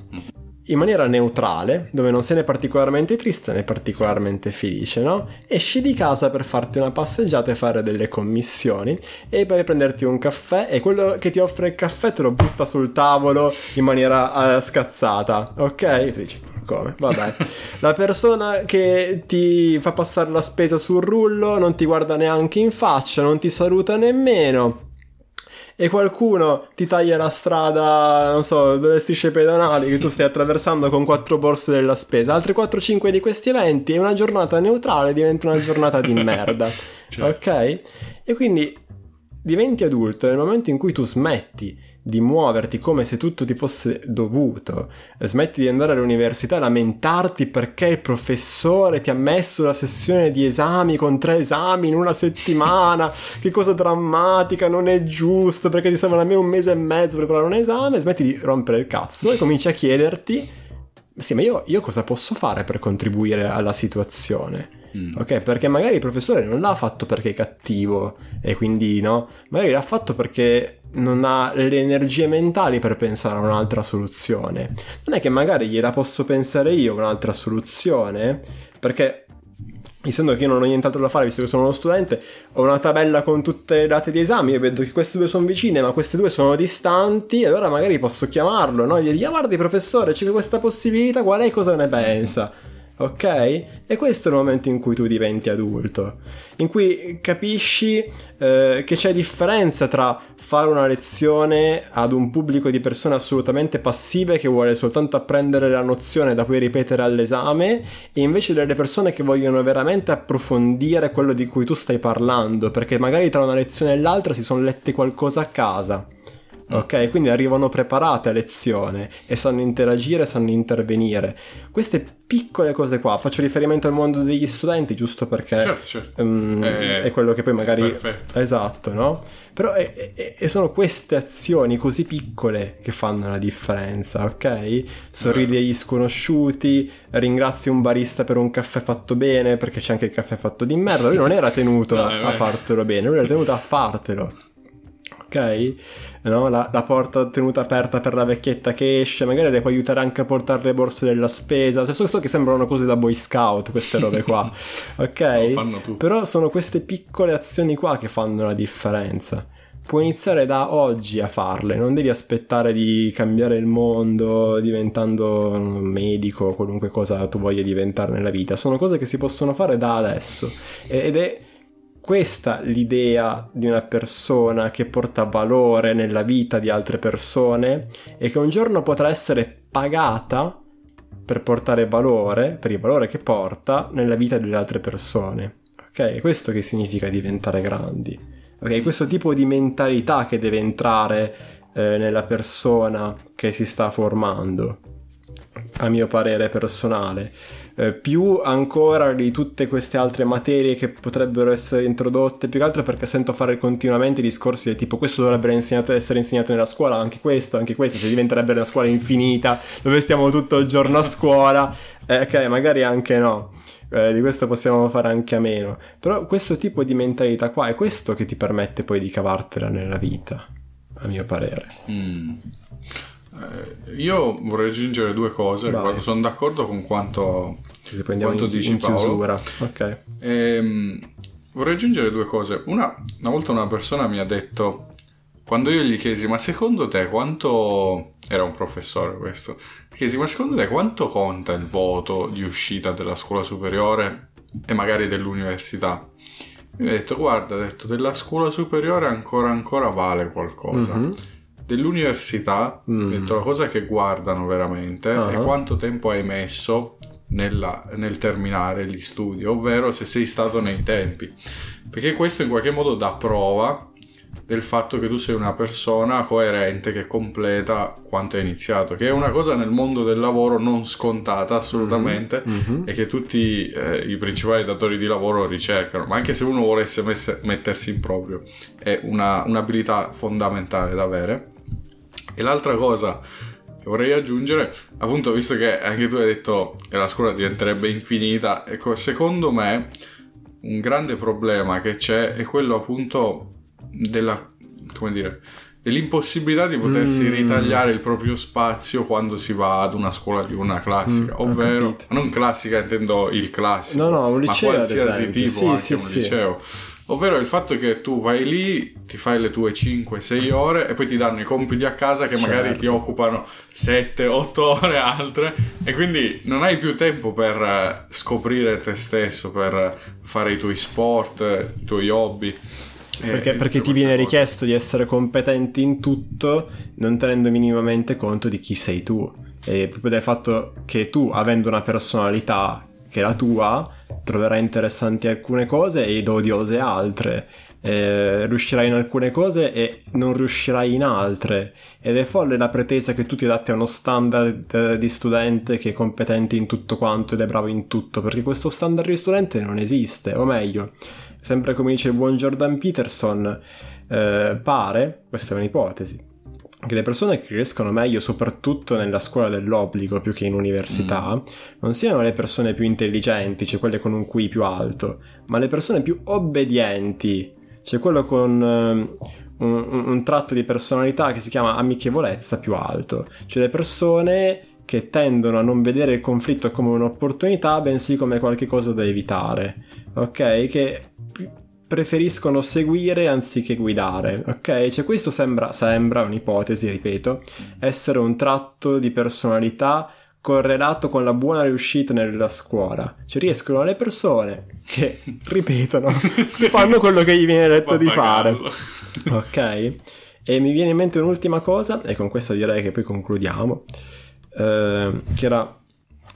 in maniera neutrale, dove non sei né particolarmente triste né particolarmente felice, no? Esci di casa per farti una passeggiata e fare delle commissioni e poi prenderti un caffè e quello che ti offre il caffè te lo butta sul tavolo in maniera eh, scazzata, ok? E tu dici, come? Vabbè. La persona che ti fa passare la spesa sul rullo non ti guarda neanche in faccia, non ti saluta nemmeno. E qualcuno ti taglia la strada, non so, delle strisce pedonali che tu stai attraversando con quattro borse della spesa, altri 4-5 di questi eventi e una giornata neutrale diventa una giornata di merda. certo. Ok? E quindi diventi adulto nel momento in cui tu smetti di muoverti come se tutto ti fosse dovuto, smetti di andare all'università e lamentarti perché il professore ti ha messo la sessione di esami con tre esami in una settimana, che cosa drammatica, non è giusto, perché ti servono a me un mese e mezzo per preparare un esame, smetti di rompere il cazzo e cominci a chiederti, sì, ma io, io cosa posso fare per contribuire alla situazione? Mm. Ok, perché magari il professore non l'ha fatto perché è cattivo e quindi no, magari l'ha fatto perché non ha le energie mentali per pensare a un'altra soluzione. Non è che magari gliela posso pensare io un'altra soluzione, perché essendo che io non ho nient'altro da fare, visto che sono uno studente, ho una tabella con tutte le date di esami, io vedo che queste due sono vicine, ma queste due sono distanti, allora magari posso chiamarlo, no? Gli dico, ah, guardi professore, c'è questa possibilità, qual è cosa ne pensa? Ok? E questo è il momento in cui tu diventi adulto, in cui capisci eh, che c'è differenza tra fare una lezione ad un pubblico di persone assolutamente passive che vuole soltanto apprendere la nozione da poi ripetere all'esame e invece delle persone che vogliono veramente approfondire quello di cui tu stai parlando, perché magari tra una lezione e l'altra si sono lette qualcosa a casa ok? Quindi arrivano preparate a lezione e sanno interagire, sanno intervenire. Queste piccole cose qua, faccio riferimento al mondo degli studenti giusto perché certo, certo. Um, è, è, quello che poi magari... Perfetto. Esatto, no? Però è, è, e sono queste azioni così piccole che fanno la differenza, ok? Sorridi agli sconosciuti, ringrazi un barista per un caffè fatto bene perché c'è anche il caffè fatto di merda, lui non era tenuto no, a, a fartelo bene, lui era tenuto a fartelo ok? No? La, la, porta tenuta aperta per la vecchietta che esce, magari le puoi aiutare anche a portare le borse della spesa. Cioè, so che sembrano cose da boy scout queste robe qua, ok? Però sono queste piccole azioni qua che fanno la differenza. Puoi iniziare da oggi a farle, non devi aspettare di cambiare il mondo diventando un medico, qualunque cosa tu voglia diventare nella vita. Sono cose che si possono fare da adesso ed è questa l'idea di una persona che porta valore nella vita di altre persone e che un giorno potrà essere pagata per portare valore, per il valore che porta nella vita delle altre persone. Ok? È questo che significa diventare grandi. Ok? Questo tipo di mentalità che deve entrare eh, nella persona che si sta formando, a mio parere personale eh, più ancora di tutte queste altre materie che potrebbero essere introdotte, più che altro perché sento fare continuamente discorsi del tipo questo dovrebbe essere insegnato nella scuola, anche questo, anche questo, cioè diventerebbe una scuola infinita dove stiamo tutto il giorno a scuola, eh, ok, magari anche no. Eh, di questo possiamo fare anche a meno. Però questo tipo di mentalità qua è questo che ti permette poi di cavartela nella vita, a mio parere. Mm. Eh, io vorrei aggiungere due cose. Sono d'accordo con quanto, Ci quanto in, dici in Paolo. Ok. Ehm, vorrei aggiungere due cose. Una, una volta una persona mi ha detto, quando io gli chiesi, ma secondo te quanto... Era un professore questo. Chiesi, ma secondo te quanto conta il voto di uscita della scuola superiore e magari dell'università? Mi ha detto, guarda, ha detto, della scuola superiore ancora ancora vale qualcosa. Mm-hmm dell'università, mm. detto la cosa che guardano veramente uh-huh. è quanto tempo hai messo nella, nel terminare gli studi, ovvero se sei stato nei tempi. Perché questo in qualche modo dà prova del fatto che tu sei una persona coerente che completa quanto hai iniziato, che è una cosa nel mondo del lavoro non scontata assolutamente mm-hmm. e che tutti eh, i principali datori di lavoro ricercano, ma anche se uno volesse messe, mettersi in proprio è una, un'abilità fondamentale da avere. E l'altra cosa che vorrei aggiungere, appunto, visto che anche tu hai detto che la scuola diventerebbe infinita, ecco, secondo me un grande problema che c'è è quello appunto della, come dire, dell'impossibilità di potersi mm. ritagliare il proprio spazio quando si va ad una scuola di una classica, mm, ovvero non classica intendo il classico, no, no, un liceo, ma qualsiasi tipo, sì, anche sì, un sì. liceo Ovvero il fatto che tu vai lì, ti fai le tue 5-6 ore e poi ti danno i compiti a casa che magari certo. ti occupano 7-8 ore altre e quindi non hai più tempo per eh, scoprire te stesso, per fare i tuoi sport, i tuoi hobby. Cioè, perché, perché ti viene cosa. richiesto di essere competenti in tutto, non tenendo minimamente conto di chi sei tu. E proprio dal fatto che tu, avendo una personalità che è la tua, troverai interessanti alcune cose ed odiose altre. Eh, riuscirai in alcune cose e non riuscirai in altre. Ed è folle la pretesa che tu ti adatti a uno standard eh, di studente che è competente in tutto quanto ed è bravo in tutto, perché questo standard di studente non esiste, o meglio, sempre come dice il buon Jordan Peterson, eh, pare, questa è un'ipotesi, che le persone che riescono meglio soprattutto nella scuola dell'obbligo più che in università mm. non siano le persone più intelligenti, cioè quelle con un QI più alto, ma le persone più obbedienti, cioè quello con uh, un, un, tratto di personalità che si chiama amichevolezza più alto, cioè le persone che tendono a non vedere il conflitto come un'opportunità, bensì come qualcosa da evitare, ok? Che preferiscono seguire anziché guidare, ok? Cioè questo sembra, sembra un'ipotesi, ripeto, essere un tratto di personalità correlato con la buona riuscita nella scuola. Cioè riescono le persone che ripetono, sì. fanno quello che gli viene detto di fare. Ok? E mi viene in mente un'ultima cosa, e con questa direi che poi concludiamo, eh, che era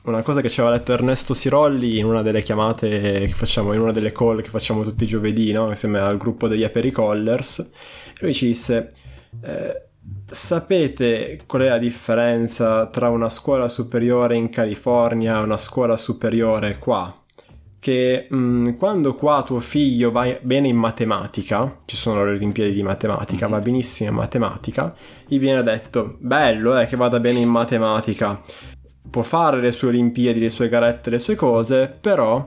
una cosa che ci aveva detto Ernesto Sirolli in una delle chiamate che facciamo, in una delle call che facciamo tutti i giovedì, no? insieme al gruppo degli Apericollers. Lui ci disse: eh, Sapete qual è la differenza tra una scuola superiore in California e una scuola superiore qua? Che mh, mm, quando qua tuo figlio va bene in matematica, ci sono le Olimpiadi di matematica, va benissimo in matematica, gli viene detto: Bello, eh, che vada bene in matematica può fare le sue Olimpiadi, le sue garette, le sue cose, però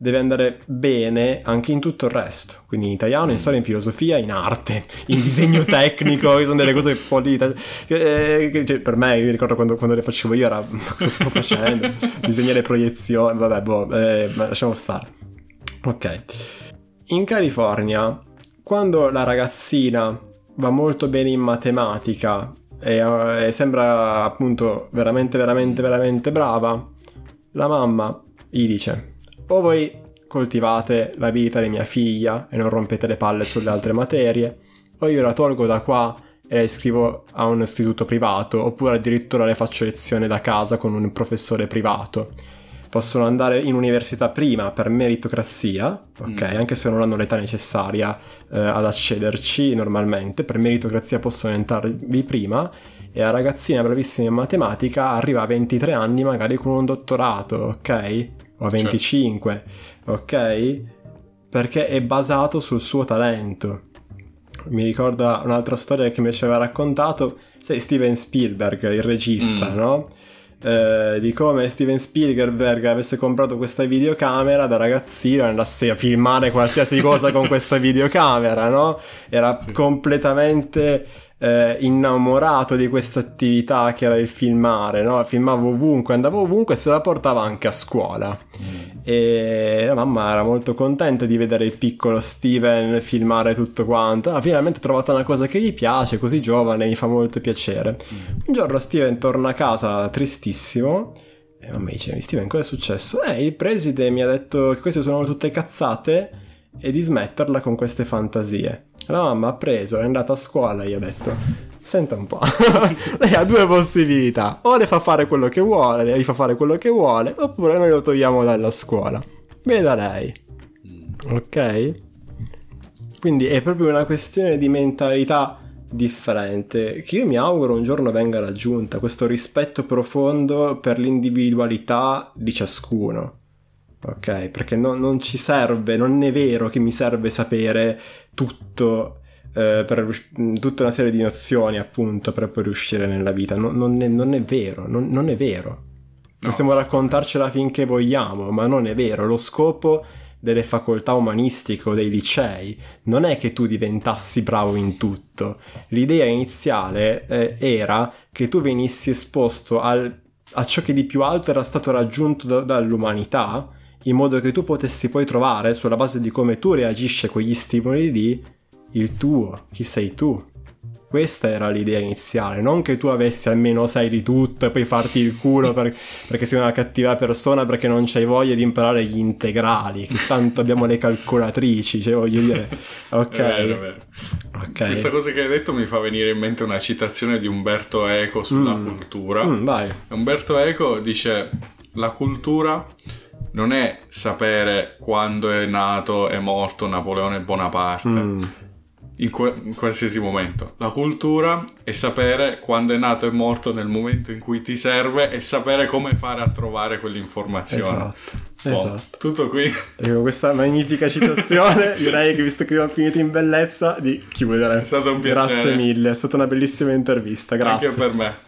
deve andare bene anche in tutto il resto. Quindi in italiano, in storia, in filosofia, in arte, in disegno tecnico, che sono delle cose folli. Eh, cioè, per me, io ricordo quando, quando, le facevo io, era cosa sto facendo? Disegnare proiezioni, vabbè, boh, eh, lasciamo stare. Ok. In California, quando la ragazzina va molto bene in matematica e, e sembra appunto veramente veramente veramente brava, la mamma gli dice o voi coltivate la vita di mia figlia e non rompete le palle sulle altre materie, o io la tolgo da qua e la iscrivo a un istituto privato, oppure addirittura le faccio lezione da casa con un professore privato possono andare in università prima per meritocrazia, ok? Mm. Anche se non hanno l'età necessaria eh, ad accederci normalmente, per meritocrazia possono entrarvi prima e la ragazzina bravissima in matematica arriva a 23 anni magari con un dottorato, ok? O a 25, certo. ok? Perché è basato sul suo talento. Mi ricorda un'altra storia che mi ci aveva raccontato, sai Steven Spielberg, il regista, mm. no? Eh, di come Steven Spielberg avesse comprato questa videocamera da ragazzino e andasse a filmare qualsiasi cosa con questa videocamera, no? Era sì. completamente eh, innamorato di questa attività che era il filmare, no? Filmavo ovunque, andavo ovunque e se la portava anche a scuola. Mm. E la mamma era molto contenta di vedere il piccolo Steven filmare tutto quanto. Ah, finalmente ha trovato una cosa che gli piace, così giovane, mi fa molto piacere. Mm. Un giorno Steven torna a casa tristissimo. E mamma dice: Steven, cosa è successo? Eh, il preside mi ha detto che queste sono tutte cazzate e di smetterla con queste fantasie. La mamma ha preso, è andata a scuola e gli ha detto: Senta un po', lei ha due possibilità: o le fa fare quello che vuole, lei fa fare quello che vuole, oppure noi lo togliamo dalla scuola. Veda lei. Mm. Ok? Quindi è proprio una questione di mentalità differente che io mi auguro un giorno venga raggiunta, questo rispetto profondo per l'individualità di ciascuno. Ok, perché no, non ci serve, non è vero che mi serve sapere tutto eh, per tutta una serie di nozioni appunto per poi riuscire nella vita. No, non, è, non, è, vero, non, non è vero. Possiamo no. raccontarcela finché vogliamo, ma non è vero. Lo scopo delle facoltà umanistiche o dei licei non è che tu diventassi bravo in tutto. L'idea iniziale eh, era che tu venissi esposto al, a ciò che di più alto era stato raggiunto da, dall'umanità in modo che tu potessi poi trovare, sulla base di come tu reagisci a quegli stimoli lì, il tuo, chi sei tu. Questa era l'idea iniziale, non che tu avessi almeno sai di tutto e poi farti il culo per, perché sei una cattiva persona perché non c'hai voglia di imparare gli integrali, che tanto abbiamo le calcolatrici, cioè voglio dire, ok. Vero, vero. Okay. Questa cosa che hai detto mi fa venire in mente una citazione di Umberto Eco sulla mm. cultura. Mm, Umberto Eco dice la cultura non è sapere quando è nato e morto Napoleone Bonaparte. Mm in, que- in, qualsiasi momento. La cultura è sapere quando è nato e morto nel momento in cui ti serve e sapere come fare a trovare quell'informazione. Esatto. Oh, esatto. Tutto qui. E con questa magnifica citazione direi che visto che ho finito in bellezza di chiudere. È stato un piacere. Grazie mille, è stata una bellissima intervista, grazie. Anche per me.